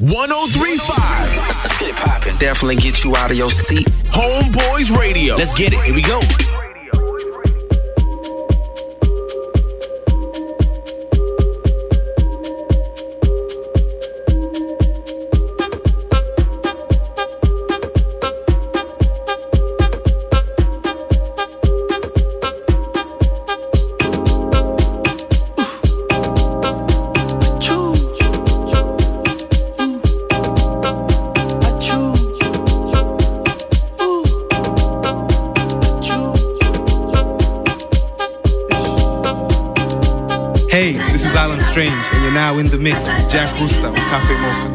1035. Let's get it poppin'. Definitely get you out of your seat. Homeboyz Radio. Let's get it. Here we go. Now in the mix with Jack Rooster on Cafe Mocha.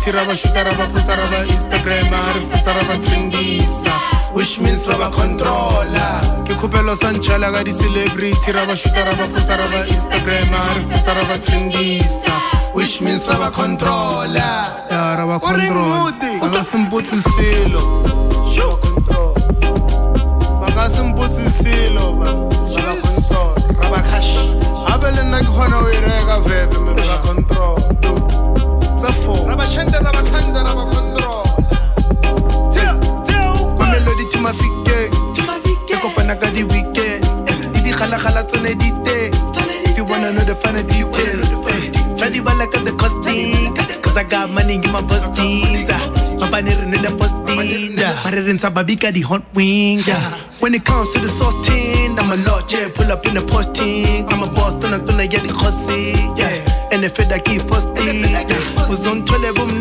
Di-celebrity ra ba shuta ra ba posta ra ba instagrama re fetsa ra ba trendisa which means ra ba controla ke khupelo sa ntšhala ka di-celebrity ra ba shuta ra ba posta ra ba instagrama re fetsa ra ba trendisa which means ra ba controla ya ra ba controla ba ka se mpotse selo. Ba ka se mpotse selo ba. Ba control ra ba cash. Gape le nna ke kgona o e reka veve me ba control melody to mafikeng ke kopana ka di-weekend le digalagala tsone di teng ke wanna know the finer details tsa di bala ka the costing. Cause I got money in my postings mapane re ne le posting. Mare re ntsha babi ka di-hot wings. When it comes to the sauce tin I'm a lot yeah. Pull up in the posting. I'm a boss tona tona ya dikgosi yeah. And if it keep posting uzongithole bumnandi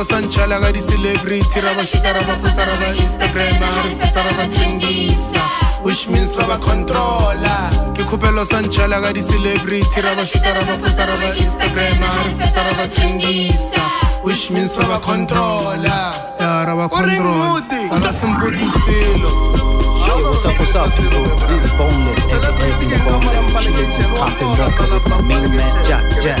ke khupelo sa ntšhala ka di-celebrity ra ba shuta ra ba posta ra ba instagrama re fetsa ra ba trendisa which means ra ba controla ke khupelo sa ntšhala ka di-celebrity ra ba shuta ra ba posta ra ba instagrama re fetsa ra ba trendisa which means ra ba controla ya ra ba controla ba ka se mpotse selo Yo, what's up, what's up, people? This is Boneless, aka the Bones, and popping record with my main man, Jack Jack,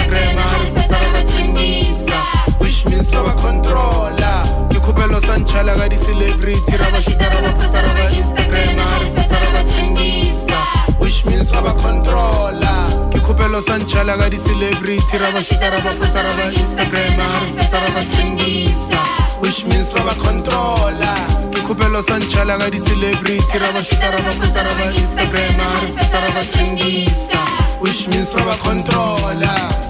khupelo sa ntšhala ka di-celebrity ra ba shuta ra ba posta ra ba instagrama re fetsa ra ba trendisa which means ra ba controla ke khupelo sa ntšhala ka di-celebrity ra ba shuta ra ba posta ra ba instagrama re fetsa ra ba trendisa which means ra ba controla ke khupelo sa ntšhala ka di-celebrity ra ba shuta ra ba posta ra ba instagrama re fetsa ra ba trendisa which means ra ba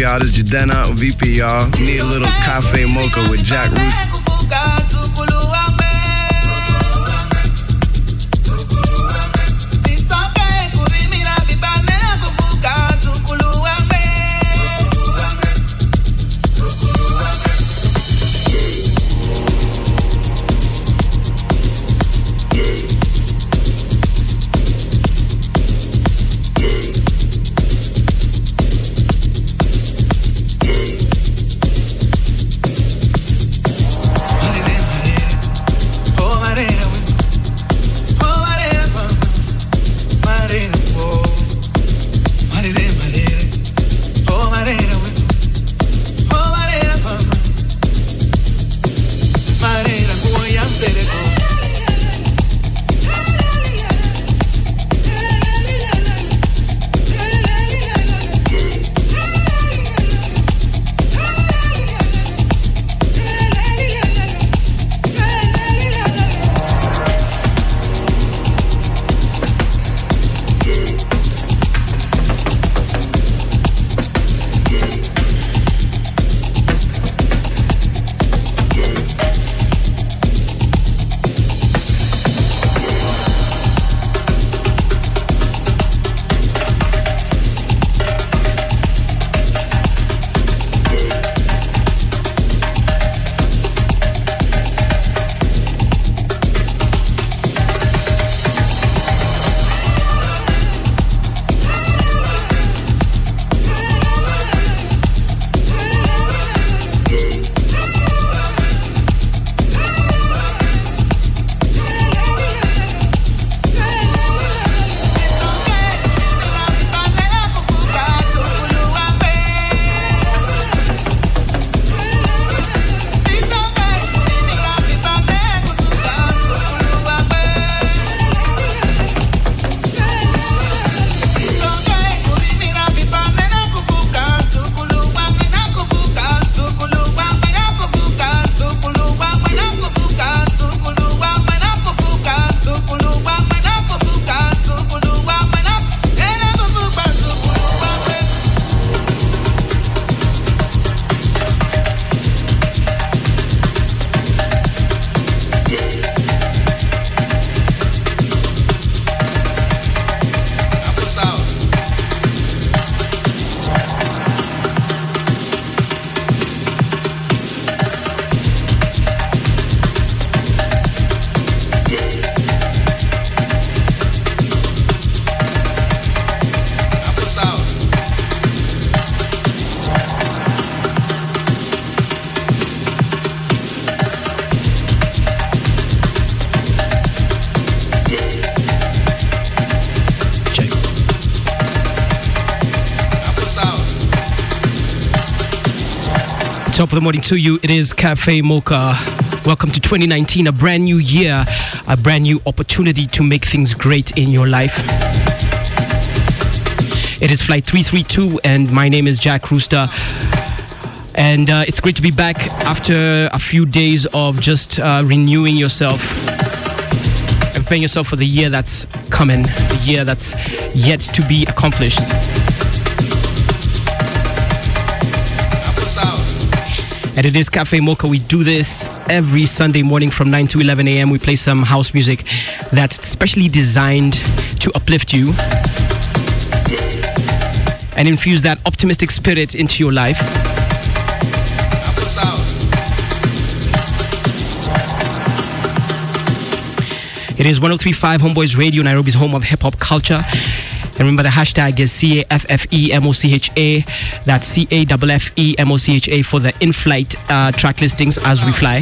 y'all? This is Jadena, VP, y'all. Need a little cafe mocha with Jack Rooster. The morning to you. It is Cafe Mocha. Welcome to 2019, a brand new year, a brand new opportunity to make things great in your life. It is flight 332, and my name is Jack Rooster. And uh, it's great to be back after a few days of just uh, renewing yourself and preparing yourself for the year that's coming, the year that's yet to be accomplished. And it is Cafe Mocha. We do this every Sunday morning from 9 to 11 a.m. We play some house music that's specially designed to uplift you and infuse that optimistic spirit into your life. It is 1035 Homeboyz Radio, Nairobi's home of hip hop culture. And remember, the hashtag is C A F F E M O C H A. That's C A F F E M O C H A for the in flight uh, track listings as we fly.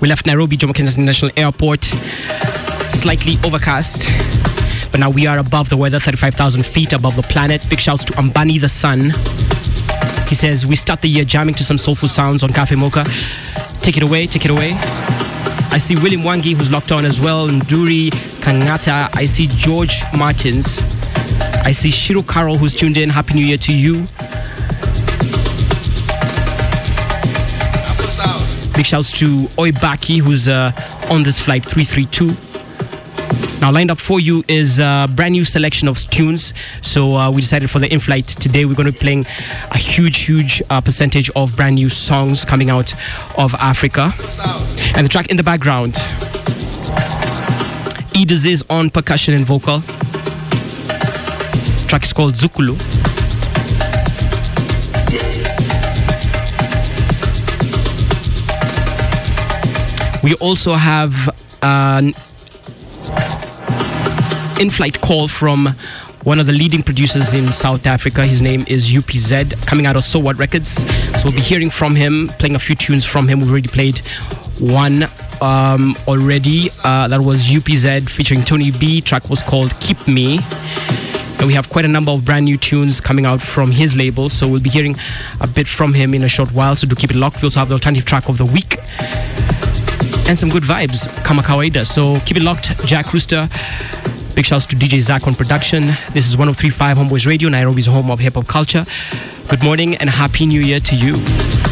We left Nairobi Jomo Kenyatta International Airport, slightly overcast. But now we are above the weather, 35,000 feet above the planet. Big shouts to Ambani the Sun. He says, We start the year jamming to some soulful sounds on Cafe Mocha. Take it away, take it away. I see William Wangi who's locked on as well, Nduri Kangata. I see George Martins. I see Shiro Carol who's tuned in. Happy New Year to you. Big shouts to Oi Baki who's uh, on this flight 332. Now, lined up for you is a brand new selection of tunes. So, uh, we decided for the in flight today, we're going to be playing a huge, huge uh, percentage of brand new songs coming out of Africa. And the track in the background E Disease on percussion and vocal. track is called Zukulu. We also have an in flight call from one of the leading producers in South Africa. His name is UPZ, coming out of So What Records. So we'll be hearing from him, playing a few tunes from him. We've already played one um, already. Uh, that was UPZ featuring Tony B. Track was called Keep Me. And we have quite a number of brand new tunes coming out from his label. So we'll be hearing a bit from him in a short while. So do keep it locked. We also have the alternative track of the week and some good vibes, Kama Kawaida. So keep it locked. Jack Rooster. Big shouts to DJ Zach on production. This is 1035 Homeboyz Radio, Nairobi's home of hip hop culture. Good morning and Happy New Year to you.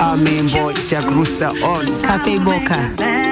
Our main boy, Jack Rooster on. Cafe Mocha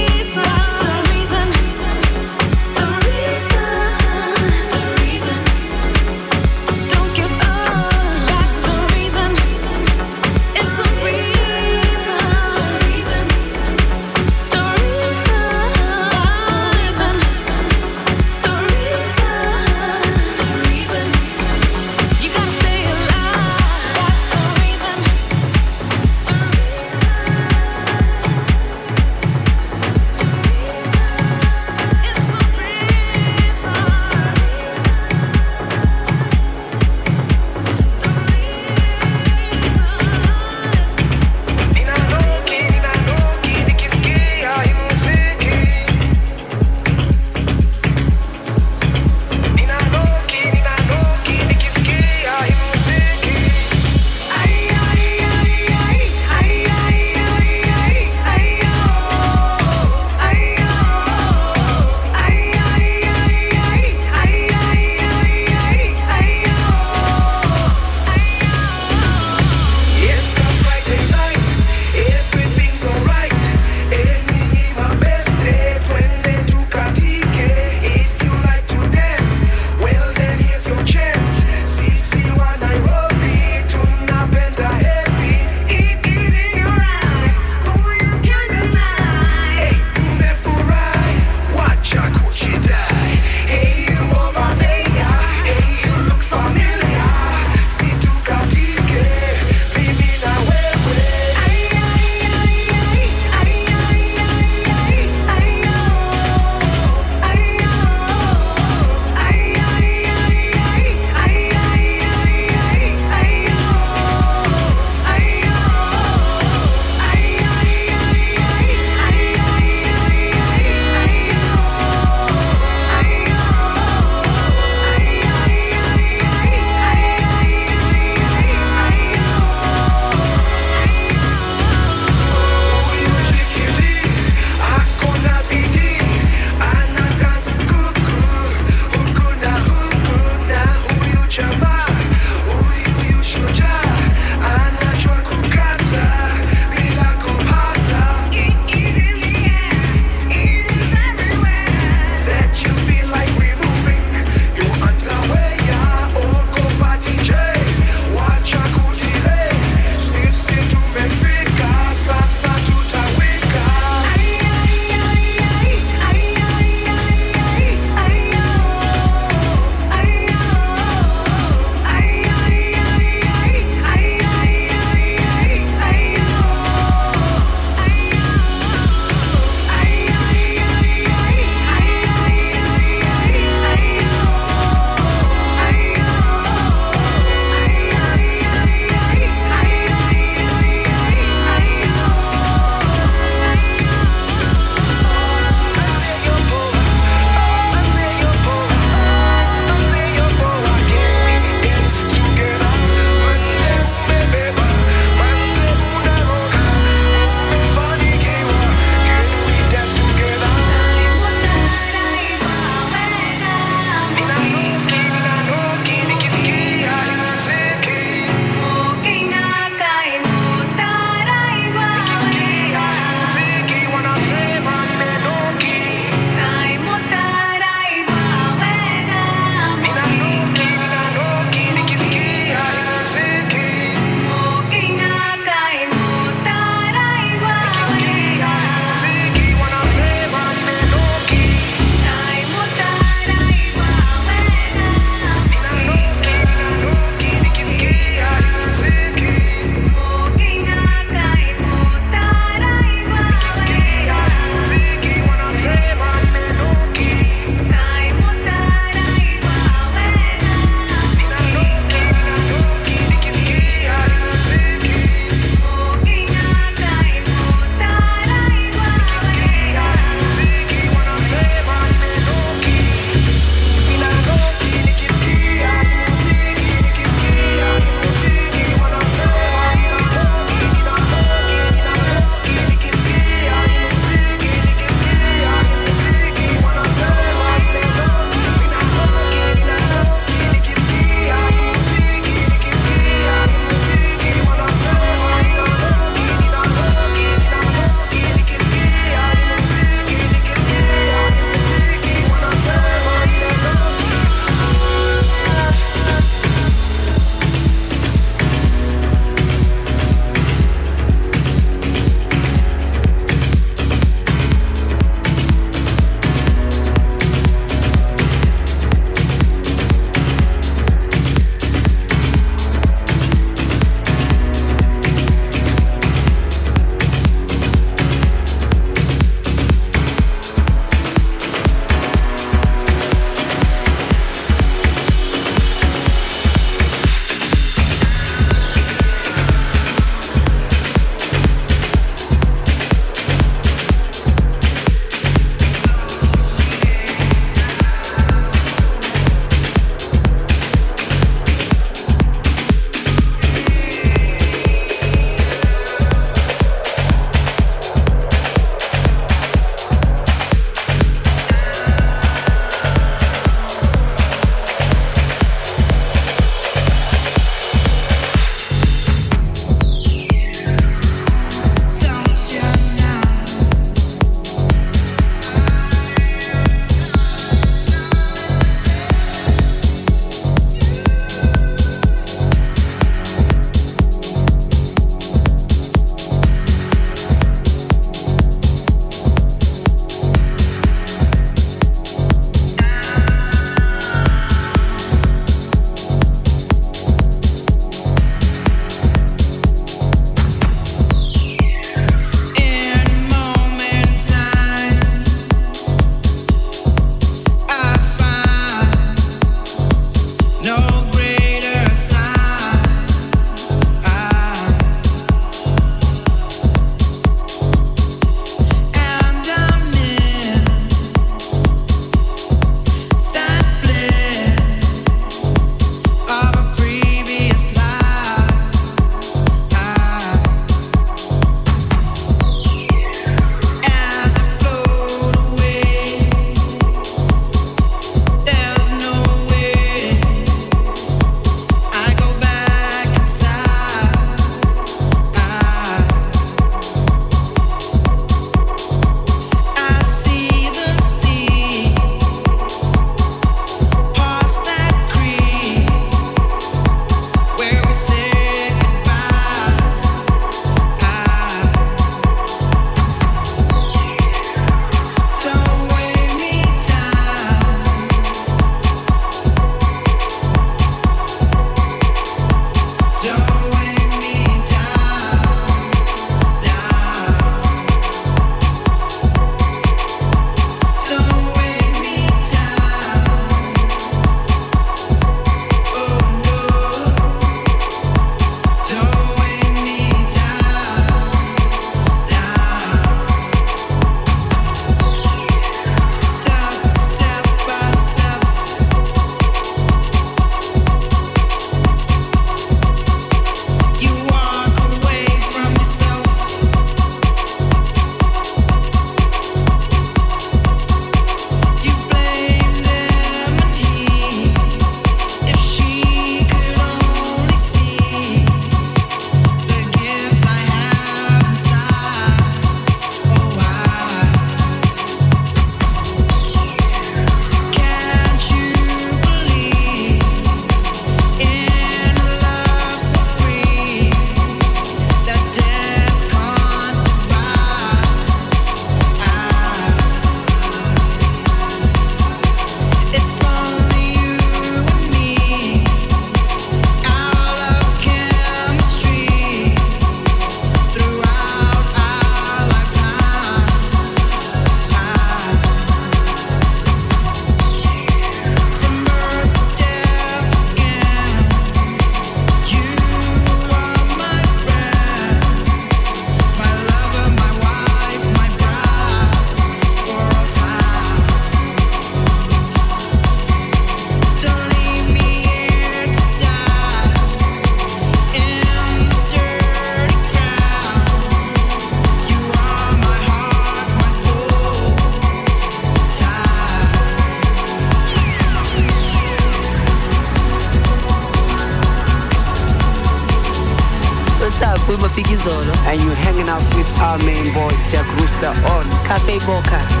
main boy, Jack Rooster on Cafe Mocha.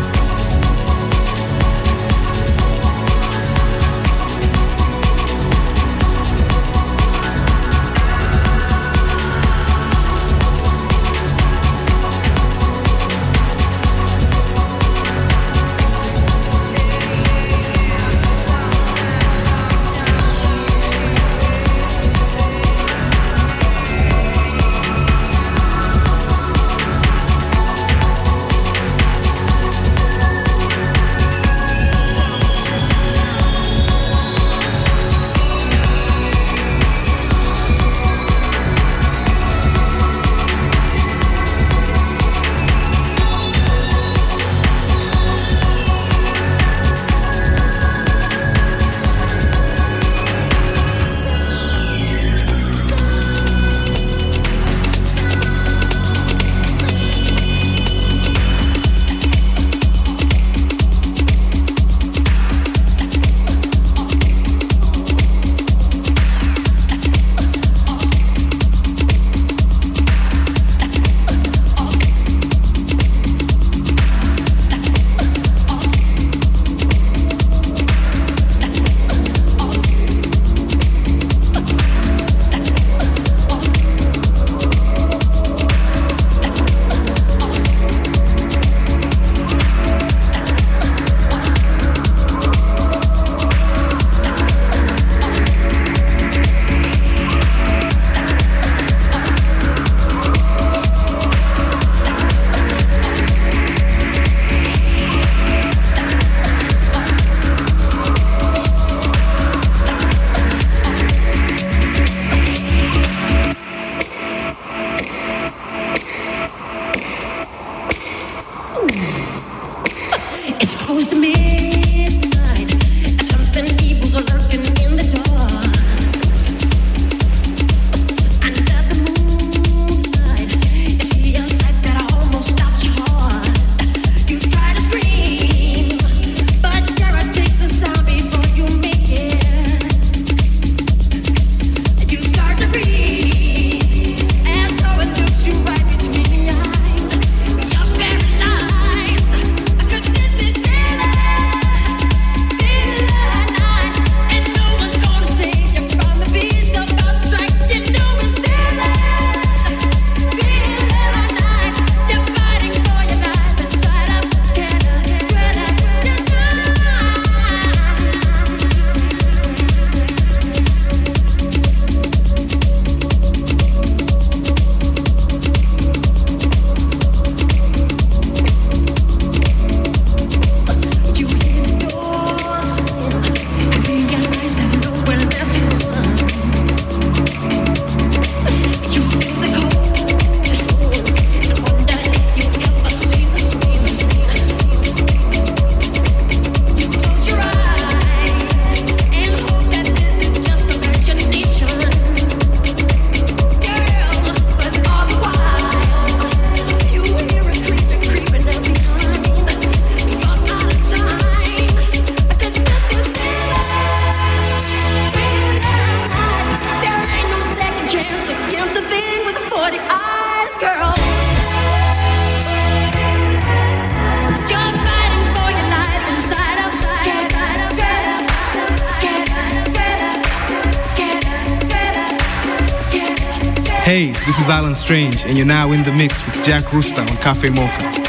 Is Alan Strange, and you're now in the mix with Jack Rooster on Cafe Mocha.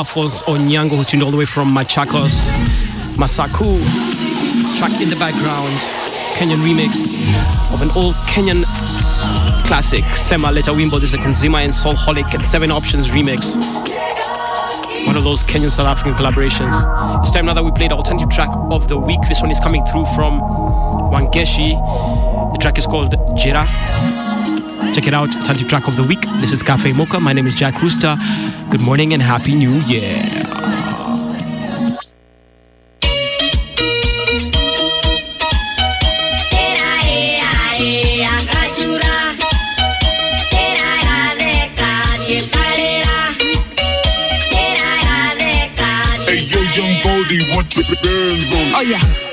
Alphonse Onyango, who's tuned all the way from Machakos. Masaku, track in the background, Kenyan remix of an old Kenyan classic, Sema Leta Wimbo. This is a Konzima and Soulholic and Seven Options remix. One of those Kenyan South African collaborations. It's time now that we play the alternative track of the week. This one is coming through from Wangechi. The track is called Jira. Check it out, alternative track of the week. This is Cafe Mocha. My name is Jack Rooster. Good morning and Happy New Year. Hey yo, young Goldie, what your bands on? Oh yeah.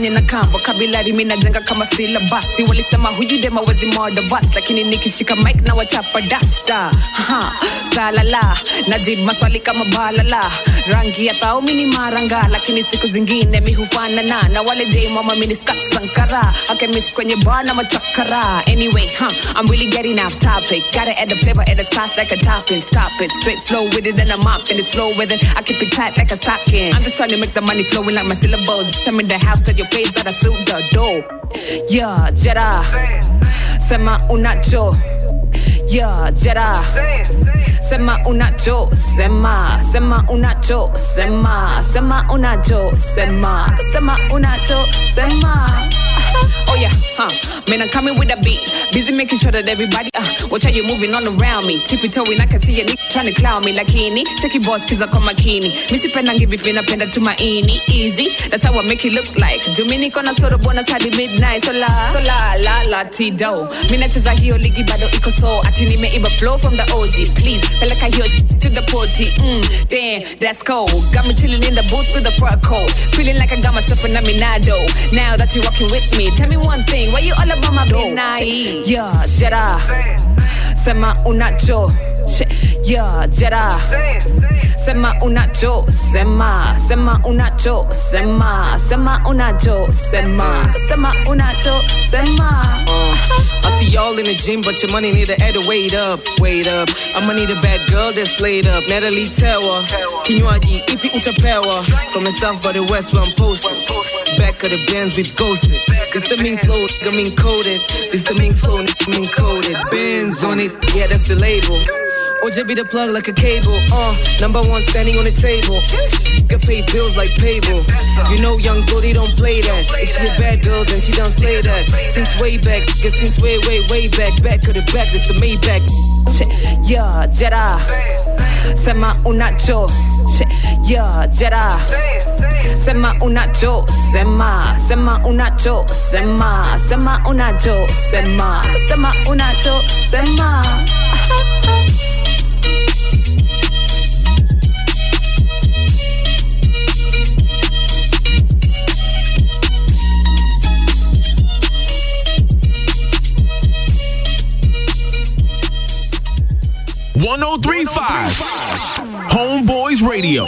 Cheki venye na kambo kabilari mi najenga kama sila basi. Walisema huyu dema wezi moda bas lakini nikishika mik na wachapa dasta salala najib maswali kama balala. Rangi ya thaumi ni maranga. Lakini siku zingine mi hufanana na wale demama miniskat sankara akemis kwenye bar na machakara anyway huh, I'm really getting off topic. Gotta add the flavor add the sauce like a topping. Stop it straight flow with it and I'm mopping this flow with it. I keep it tight like a stocking. I'm just trying to make the money flowing like my syllables. I'm in the house to your face that I suit the door? Yeah jera sema unacho yeah jera sema una unacho sema. Sema una unacho sema. Sema una unacho sema. Sema una unacho sema Oh yeah, huh? Man, I'm coming with a beat. Busy making sure that everybody, uh, watch how you moving all around me. Tippy toeing, I can see a nigga trying to clown me like Heaney. Take your boss, cause I call my kini. Missy pen and give you fin, penda to my ini. Easy, that's how I make it look like. Dominic on a sort of bonus had the midnight. So la, so la, la, la, T-do. Mina cheza hiyo ligi bado iko so. Ati nimeiba flow from the OG. Please, peleka hiyo to the party. Mm, damn, that's cold. Got me chilling in the booth with the fur coat. Feeling like I got myself a nominado. Now that you're walking with me, tell me one thing. Why you all about my midnight? Yeah, Jedi. Sema unacho. Shit. Yeah, Jedi. Sema unacho. Sema. Sema unacho. Sema. Sema unacho. Sema. Sema unacho. Sema. I see y'all in the gym, but your money need to add a weight up, weight up. I'ma need a bad girl that's laid up. Natalie Tower, kinywaji ipi utapewa? From the south by the west where I'm posted. Back of the Benz we've ghosted. This the mean flow, nigga mean coded. This the mean flow, nigga mean coded. Benz on it, yeah that's the label. Or just be the plug like a cable. Uh, number one standing on the table. Get pay bills like payable. You know, young Goldie don't play that. She a bad girls then she done slay that. Since way back, get since way, way, way back. Back of the back, it's the Maybach. Yeah, Jedi. Sema unacho. Yeah, Jedi. Sema unacho. Sema. Sema unacho. Sema. Sema unacho. Sema. Sema unacho. Sema. One oh three five. Homeboyz Radio.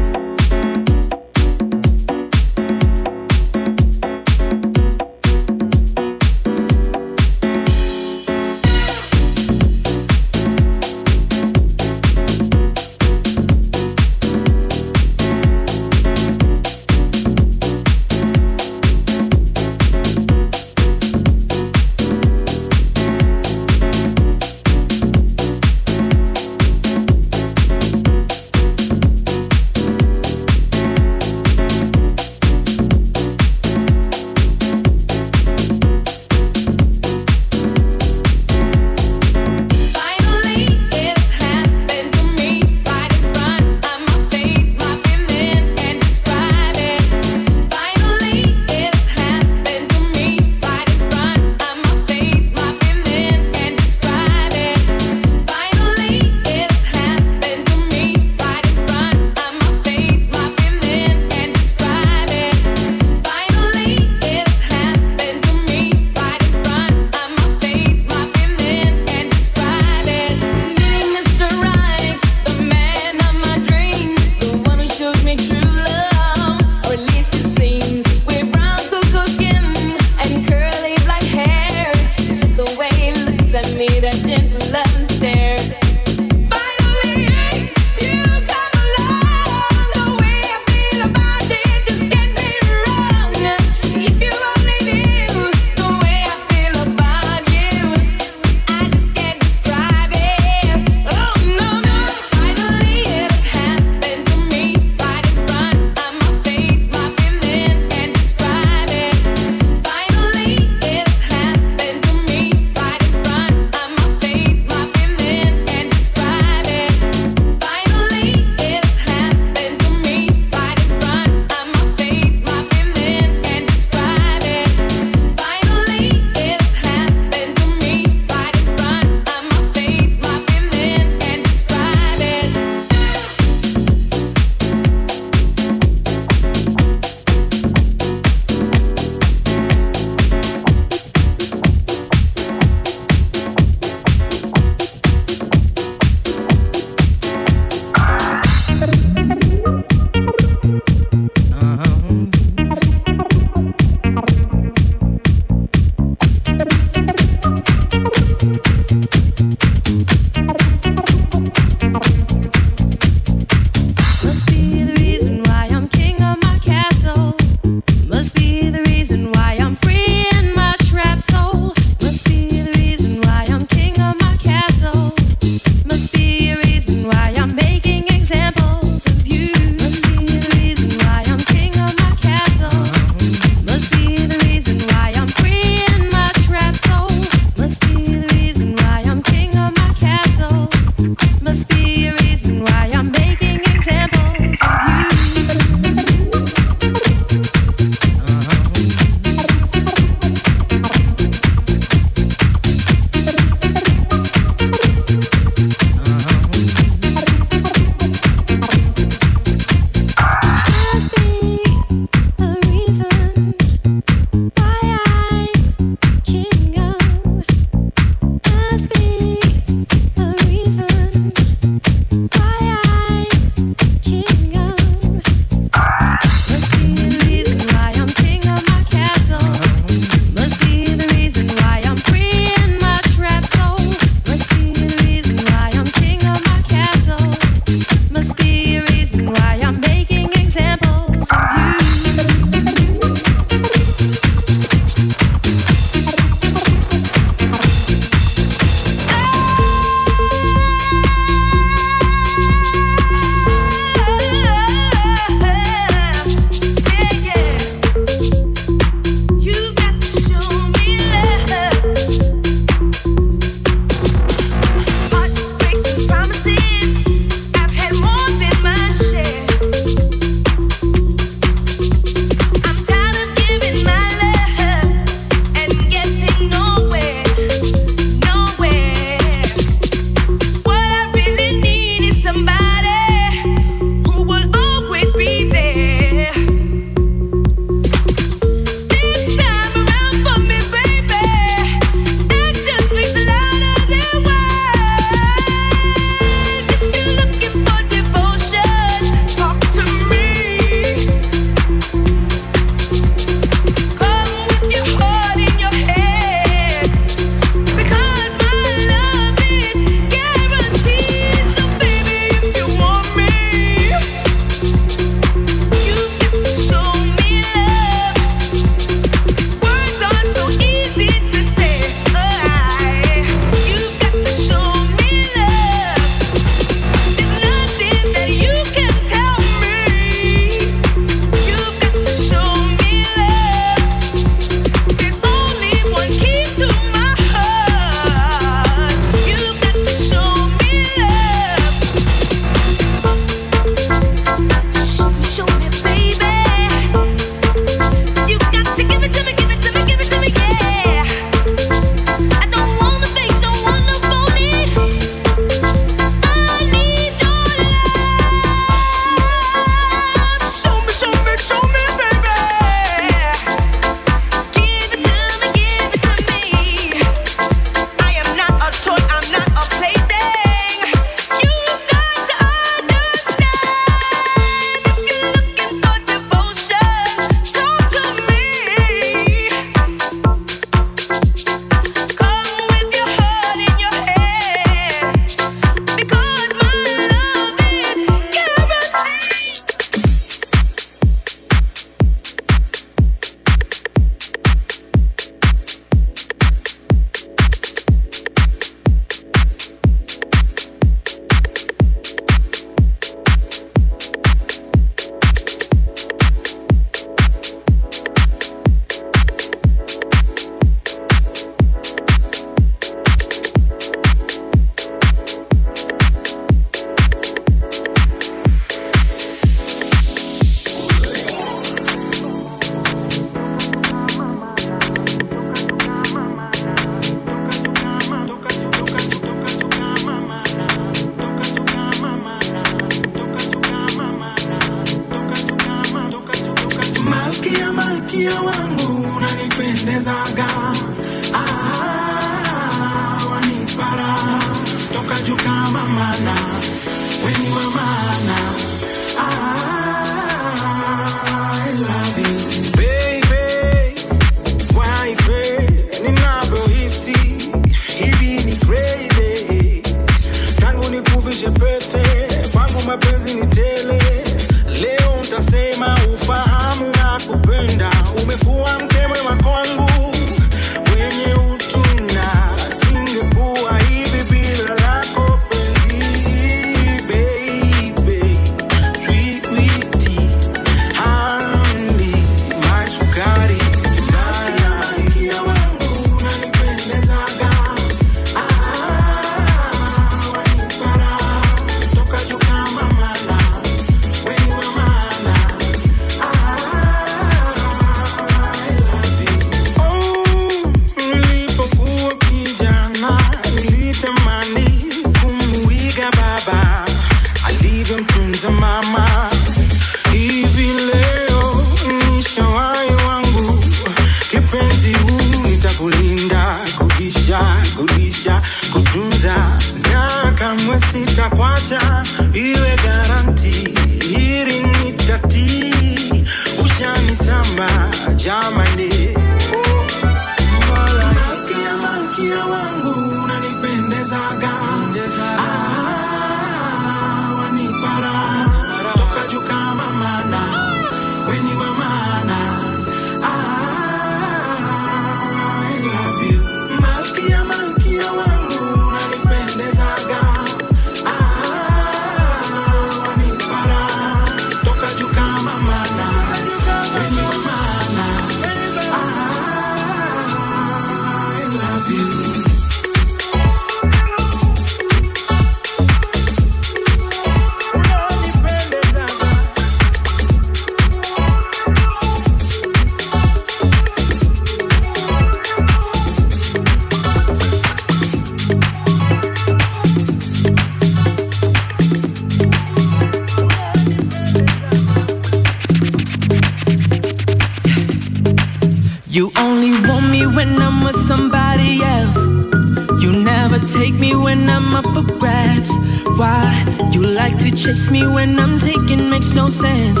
Chase me when I'm taking makes no sense.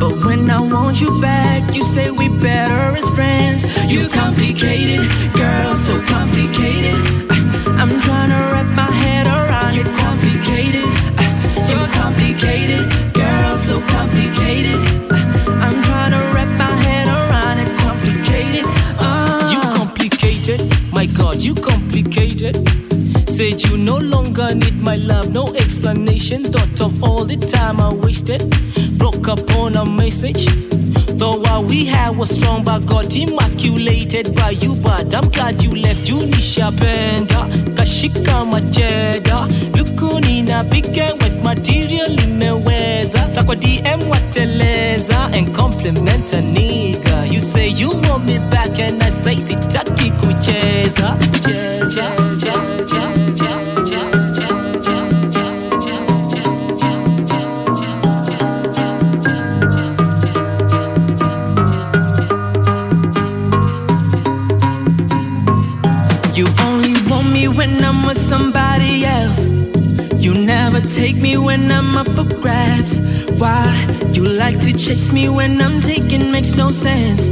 But when I want you back, you say we better as friends. You complicated, girl, so complicated. I'm trying to wrap my head around you. Complicated, you're complicated, girl, so complicated. I'm trying to wrap my head around it. Complicated, uh. You complicated, my God, you complicated. You no longer need my love, no explanation. Thought of all the time I wasted. Broke up on a message. Though what we had was strong, but got emasculated by you. But I'm glad you left. You nishapenda kashika macheda lukuni na piga with material in imeweza sa kwa DM wateleza and compliment a nigga. You say you want me back and I say sitaki kucheza. Cheza, cheza, take me when I'm up for grabs. Why? You like to chase me when I'm taking makes no sense.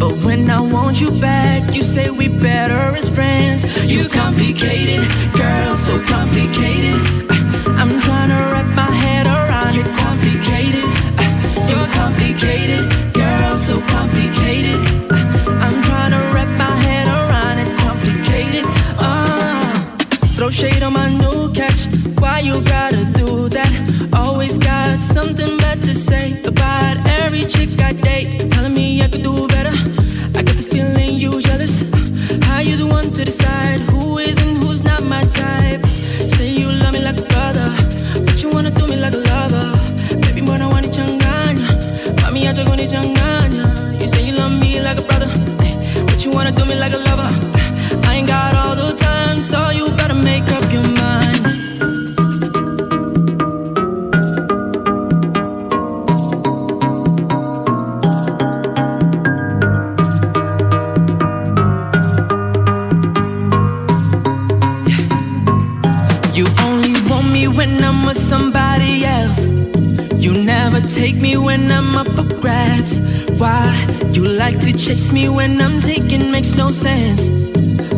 But when I want you back, you say we better as friends. You complicated, girl, so complicated. Uh, I'm trying to wrap my head around it. Complicated, uh, you're complicated, girl, so complicated. Uh, I'm trying to wrap my head around it. Complicated, uh. Throw shade on my new catch. You gotta do that? Always got something bad to say about every chick I date. Telling me I could do better. I get the feeling you jealous. How you the one to decide who is and who's not my type? me when I'm taking makes no sense.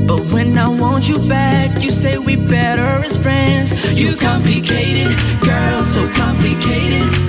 But when I want you back, you say we better as friends. You complicated, girl, so complicated.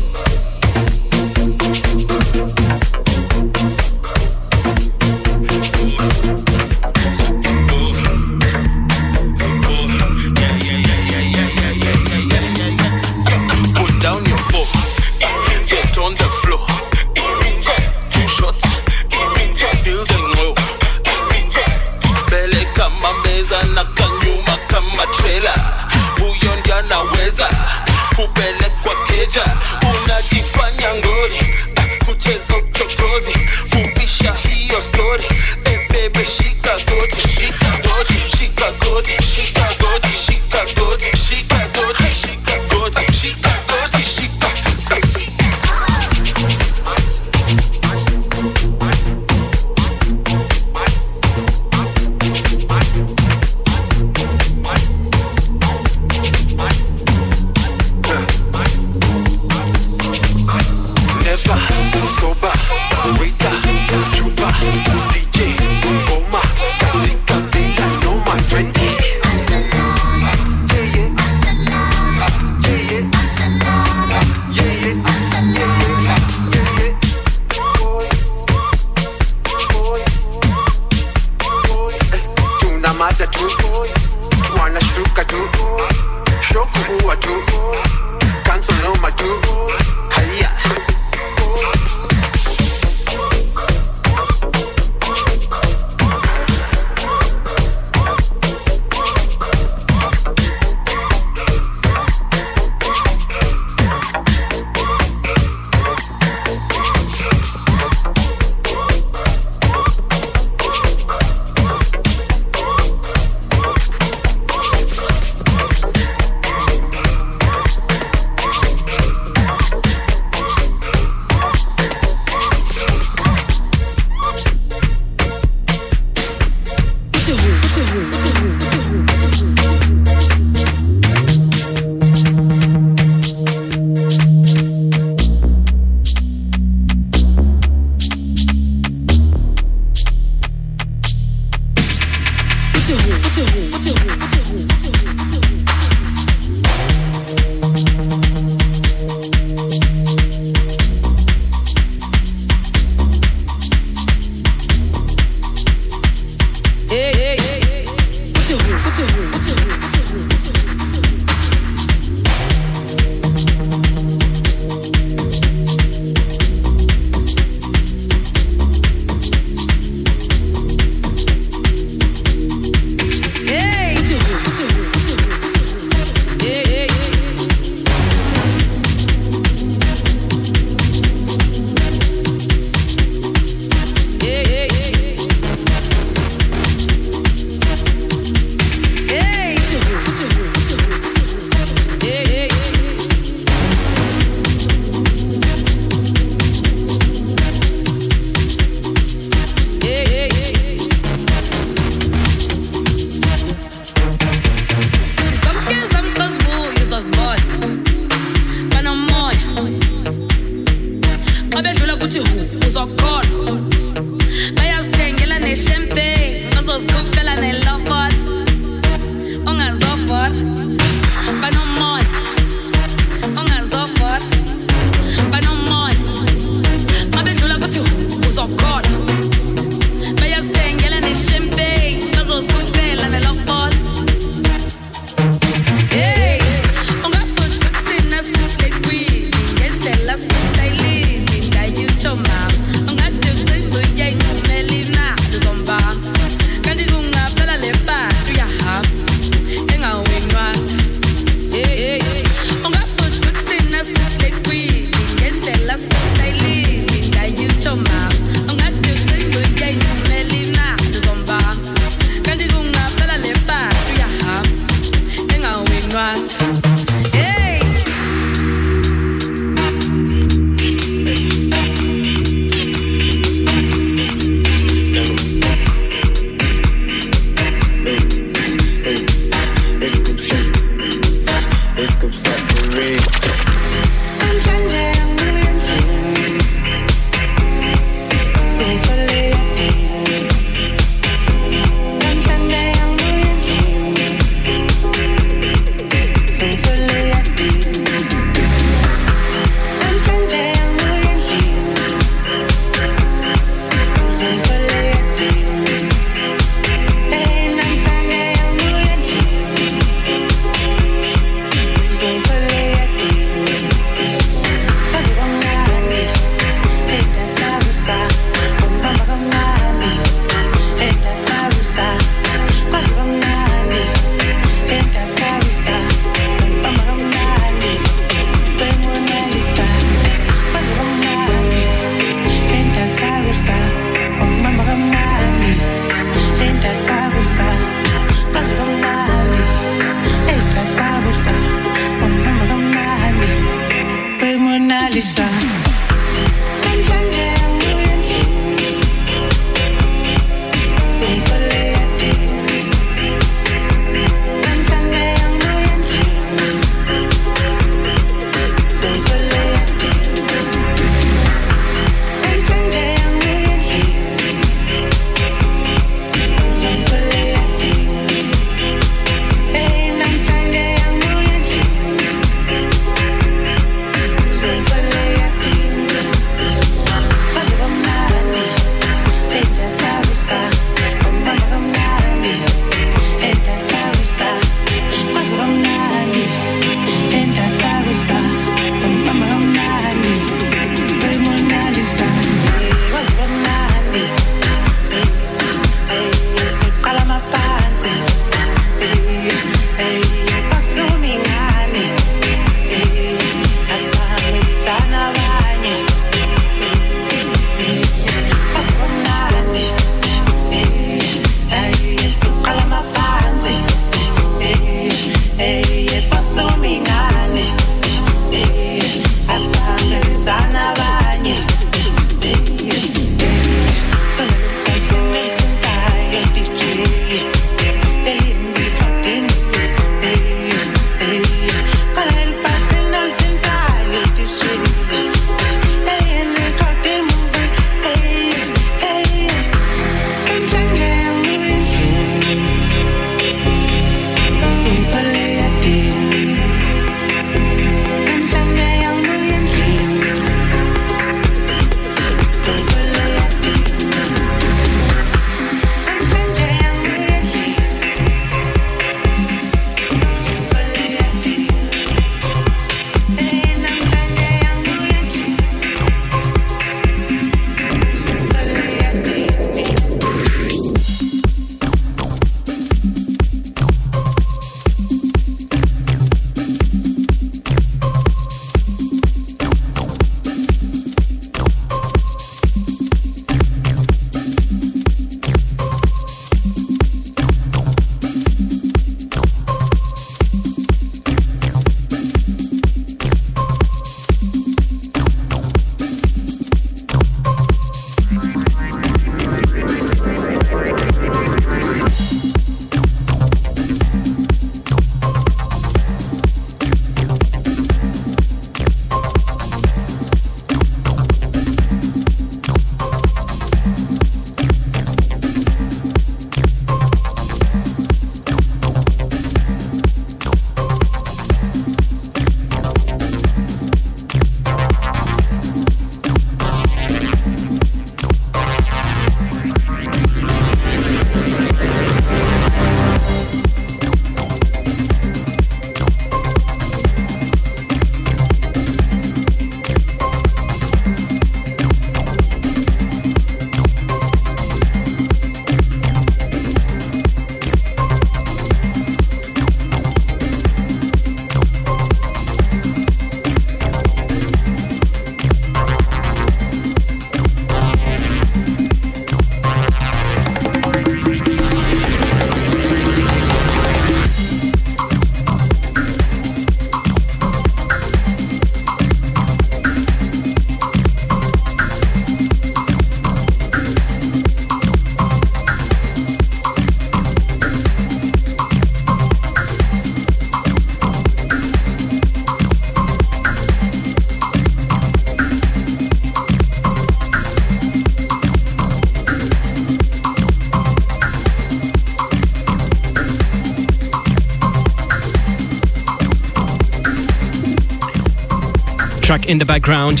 In the background.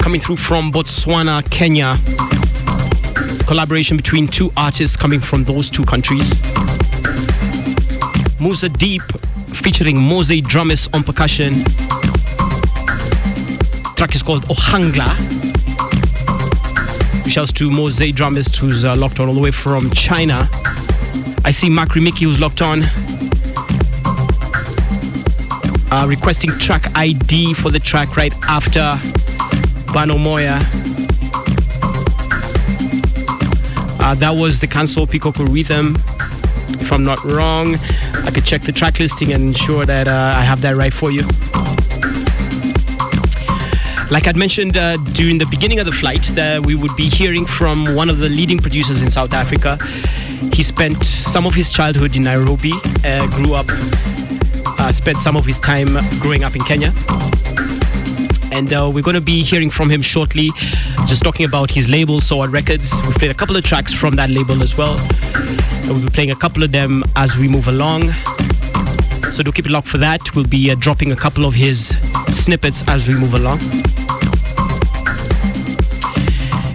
Coming through from Botswana, Kenya. Collaboration between two artists coming from those two countries. Musa Deep featuring Mose Drummis on percussion. Track is called Ohangla. Shouts to Mose Drummis who's uh, locked on all the way from China. I see Mark Remicki who's locked on. Uh, requesting track ID for the track right after Bano Moya. Uh, that was the Cancel Pikoko rhythm. If I'm not wrong, I could check the track listing and ensure that uh, I have that right for you. Like I'd mentioned uh, during the beginning of the flight, that we would be hearing from one of the leading producers in South Africa. He spent some of his childhood in Nairobi, uh, grew up, spent some of his time growing up in Kenya. And uh, we're going to be hearing from him shortly, just talking about his label, Soa Records. We've played a couple of tracks from that label as well. And we'll be playing a couple of them as we move along. So do keep it locked for that. We'll be uh, dropping a couple of his snippets as we move along.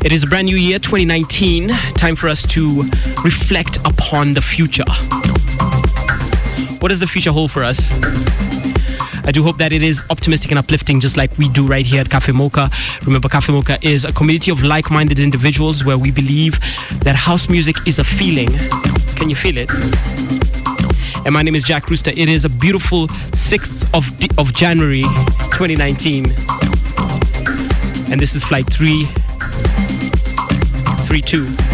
It is a brand new year, 2019. Time for us to reflect upon the future. What does the future hold for us? I do hope that it is optimistic and uplifting, just like we do right here at Cafe Mocha. Remember, Cafe Mocha is a community of like minded individuals where we believe that house music is a feeling. Can you feel it? And my name is Jack Rooster. It is a beautiful 6th of, D- of January 2019. And this is flight 332.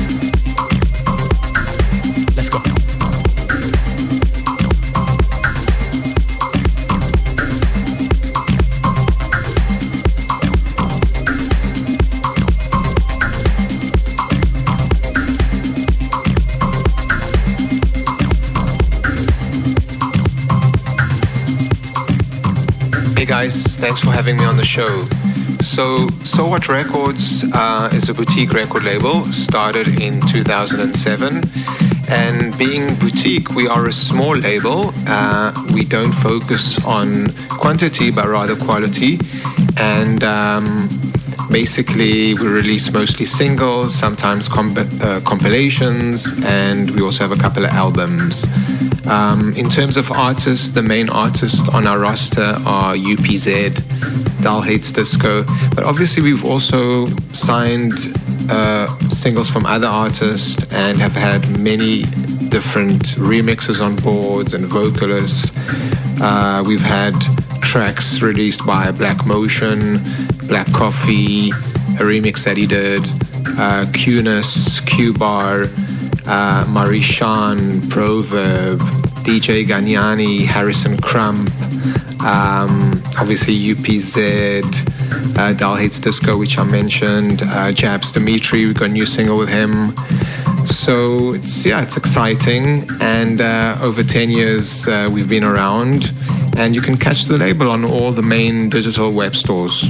Guys, thanks for having me on the show. So, So What Records uh, is a boutique record label started in 2007. And being boutique, we are a small label. Uh, we don't focus on quantity but rather quality. And um, basically, we release mostly singles, sometimes comp- uh, compilations, and we also have a couple of albums. Um, in terms of artists, the main artists on our roster are UPZ, Dull Hates Disco, but obviously we've also signed uh, singles from other artists and have had many different remixes on boards and vocalists. Uh, we've had tracks released by Black Motion, Black Coffee, a remix that he did, uh, Qness, Q-Bar, uh, Marishan, Proverb, DJ Ganyani, Harrison Crump, um, obviously UPZ, uh, Dal Hates Disco, which I mentioned, uh, Jabs Dimitri, We've got a new single with him. So it's yeah, it's exciting, and uh, over 10 years uh, we've been around, and you can catch the label on all the main digital web stores.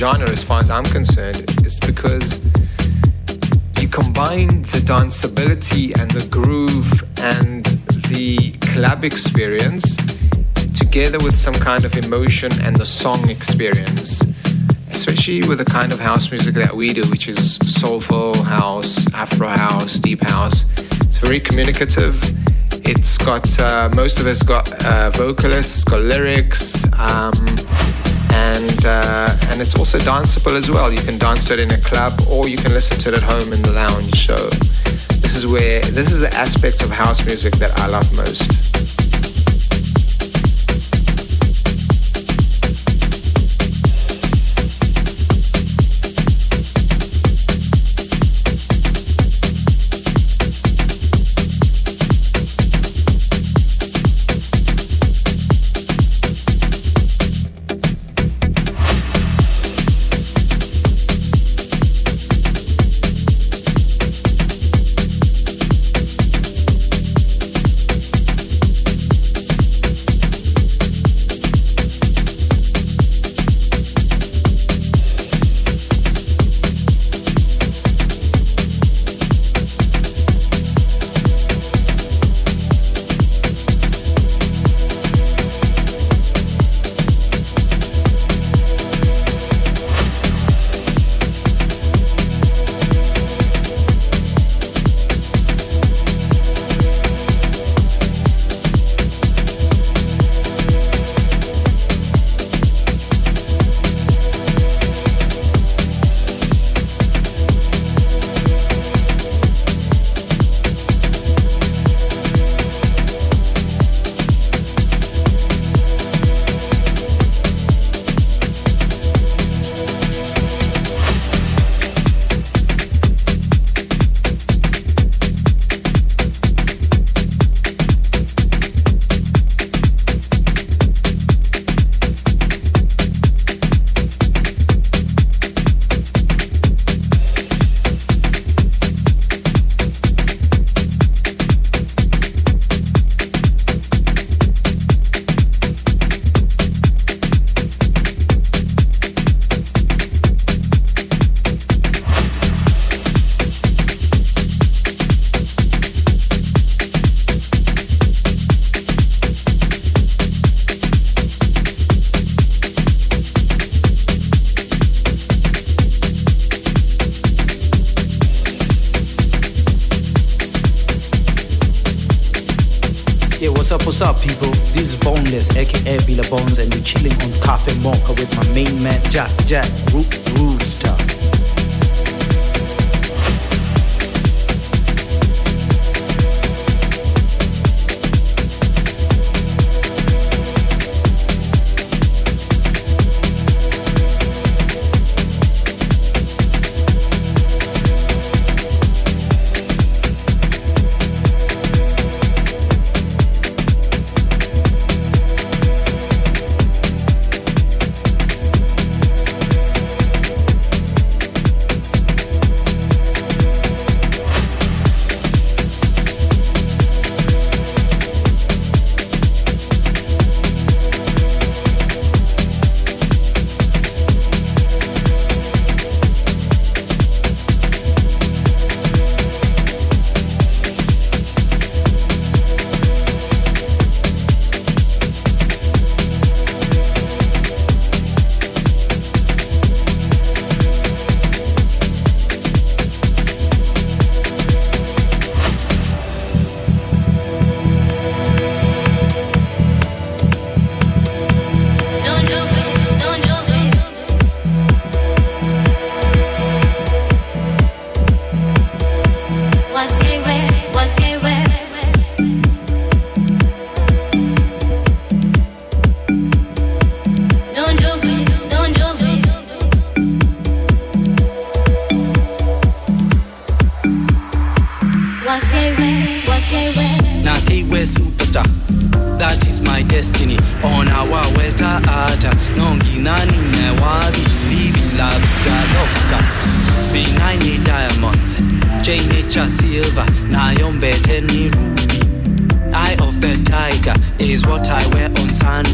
Genre as far as I'm concerned. It's because you combine the danceability and the groove and the club experience together with some kind of emotion and the song experience. Especially with the kind of house music that we do, which is soulful house, afro house, deep house. It's very communicative. It's got uh, most of it's got uh, vocalists, got lyrics, um, and uh, and it's also danceable as well. You can dance to it in a club, or you can listen to it at home in the lounge. So this is where this is the aspect of house music that I love most.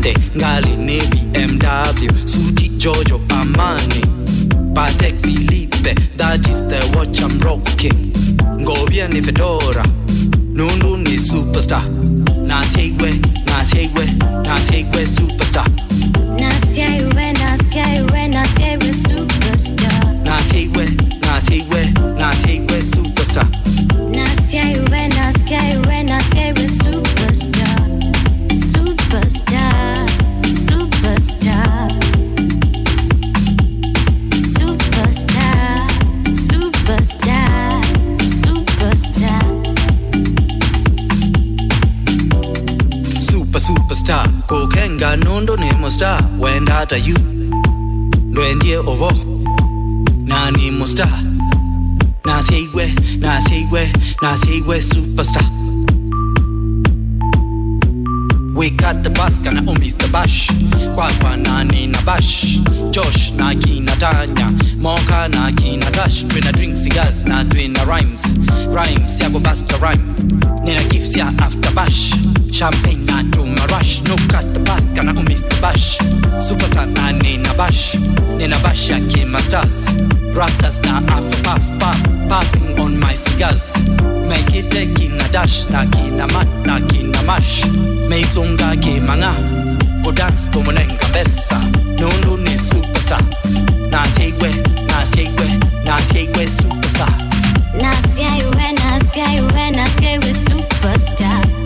Sunday. Ngali Navy MW. Suti Giorgio Armani. Patek Philippe. That is the watch I'm rocking. Ngobia ni fedora. Nundu ni superstar. Nasiwe, nasiwe, nasiwe superstar. Nasiwe, nasiwe, nasiwe star. When that are you? Ndwendie ovo. Nani mo star. Nasiwe, nasiwe, nasiwe superstar. We got the bus, kana umis the bash. Kwakwa nani na bash. Josh na kina Tanya. Moka na kina dash. Twina drink cigars na twina rhymes. Rhymes yako basta rhyme. Nina gifts ya after bash. Champagne na tuma rush. No cut the bus, kana umis the bash. Superstar na nina bash. Nina bash ya kima stars. Rastas na after puff puff. Puffing on my cigars. Make it take in a dash. Na kina mat, na kina mash. Meisunga ke manga. Go dance como nenga besa. Nundu ni superstar. Na segwe, na segwe, na segwe superstar. Lwendie ovo. Nundu ni superstar.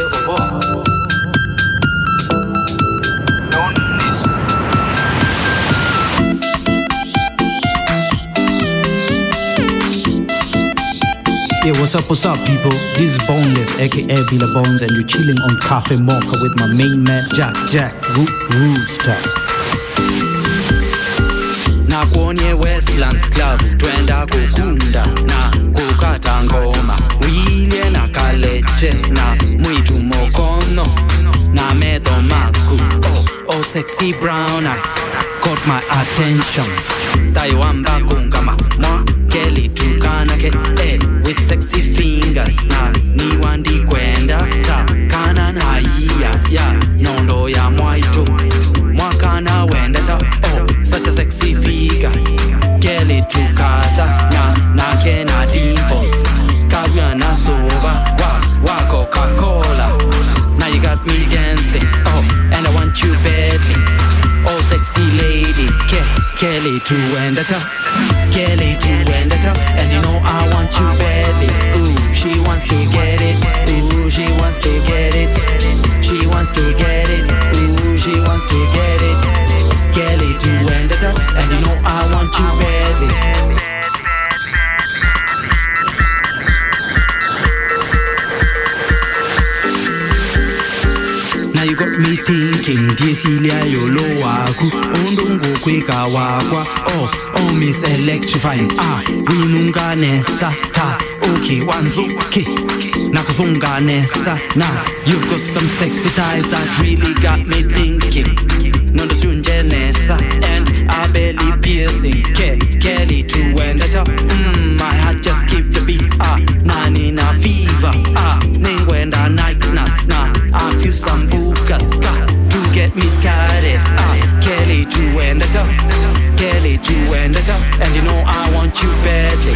what's up, what's up, people? This is Boneless, aka Bila Bones, and you're chilling on Cafe Mocha with my main man, Jack Jack Root Rooster. na kuonye Westlands Club twenda kukunda na kukata ngoma wilie na kaleche na mwitu mokono na medho maku oh, oh sexy brown eyes caught my attention taiwamba kungama mwa keli tukanake eh, sexy fingers. Na niwandi kwenda ta kana na iya ya nondo ya mwaitu. Mwakana wenda ta oh such a sexy figure. Keli tukasa na na dimples. Kabya na soba wa wa coca-cola. Now you got me dancing oh and i want you badly Ke kelly tuenda ta kelly tuenda ta and you know i want you badly. Ooh she wants to get it. Ooh she wants to get it. She wants to get it. Ooh she wants to get it you got me thinking ndiyesilia yolo waku undungukwika wakwa. Oh oh miss electrifying ah winunganesa ta. Okay wanzuki nakuzunganesa now you've got some sexy ties that really got me thinking. Nondosunjenesa and I belly piercing. Ke kelly to wenda ta mm, my heart just keep the beat ah nani na fever ah ningwenda nightness na. I feel some ah, started ah kelly to wenda ta kelly to wenda ta and you know I want you badly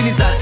seni zaten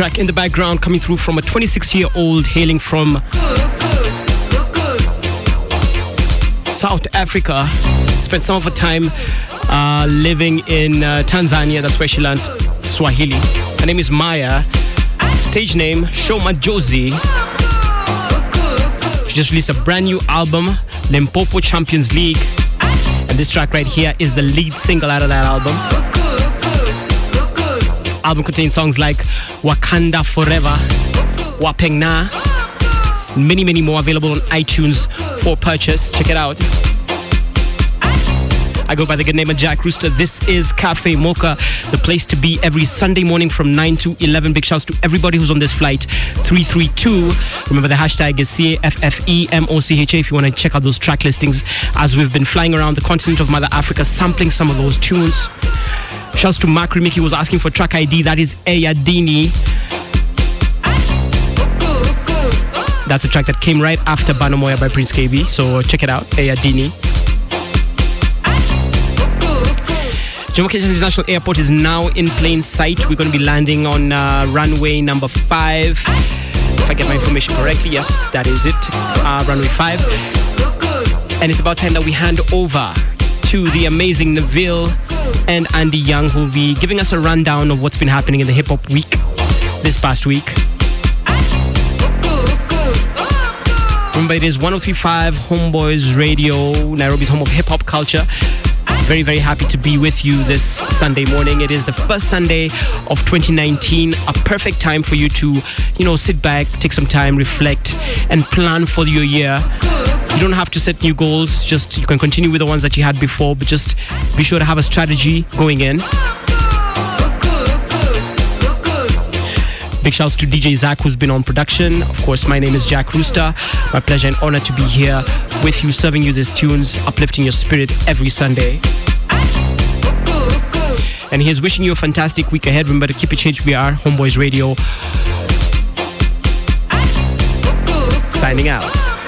Track in the background coming through from a 26 year old hailing from South Africa. Spent some of her time uh, living in uh, Tanzania. That's where she learned Swahili. Her name is Maya. Stage name Shoma Josie. She just released a brand new album, Limpopo Champions League. And this track right here is the lead single out of that album. Album contains songs like Wakanda Forever, Wapengna, and many, many more available on iTunes for purchase. Check it out. I go by the good name of Jack Rooster. This is Cafe Mocha, the place to be every Sunday morning from 9 to 11. Big shouts to everybody who's on this flight 332. Remember the hashtag is C-A-F-F-E-M-O-C-H-A if you want to check out those track listings as we've been flying around the continent of Mother Africa sampling some of those tunes. Shouts to Mark he was asking for track ID. That is Ayadini. That's the track that came right after Banomoya by Prince Kaybee. So check it out, Ayadini. Jomo Kenyatta International Airport is now in plain sight. We're going to be landing on uh, runway number five. If I get my information correctly, yes, that is it. Uh, runway five. And it's about time that we hand over to the amazing Neville and Andy Young, who will be giving us a rundown of what's been happening in the hip hop week this past week. Remember, it is 1035 Homeboyz Radio, Nairobi's home of hip hop culture. Very, very happy to be with you this Sunday morning. It is the first Sunday of 2019, a perfect time for you to, you know, sit back, take some time, reflect, and plan for your year. You don't have to set new goals, just you can continue with the ones that you had before, but just be sure to have a strategy going in. Big shouts to DJ Zach, who's been on production. Of course, my name is Jack Rooster. My pleasure and honor to be here with you, serving you these tunes, uplifting your spirit every Sunday. And here's wishing you a fantastic week ahead. Remember to keep it changed. We are Homeboyz Radio. Signing out.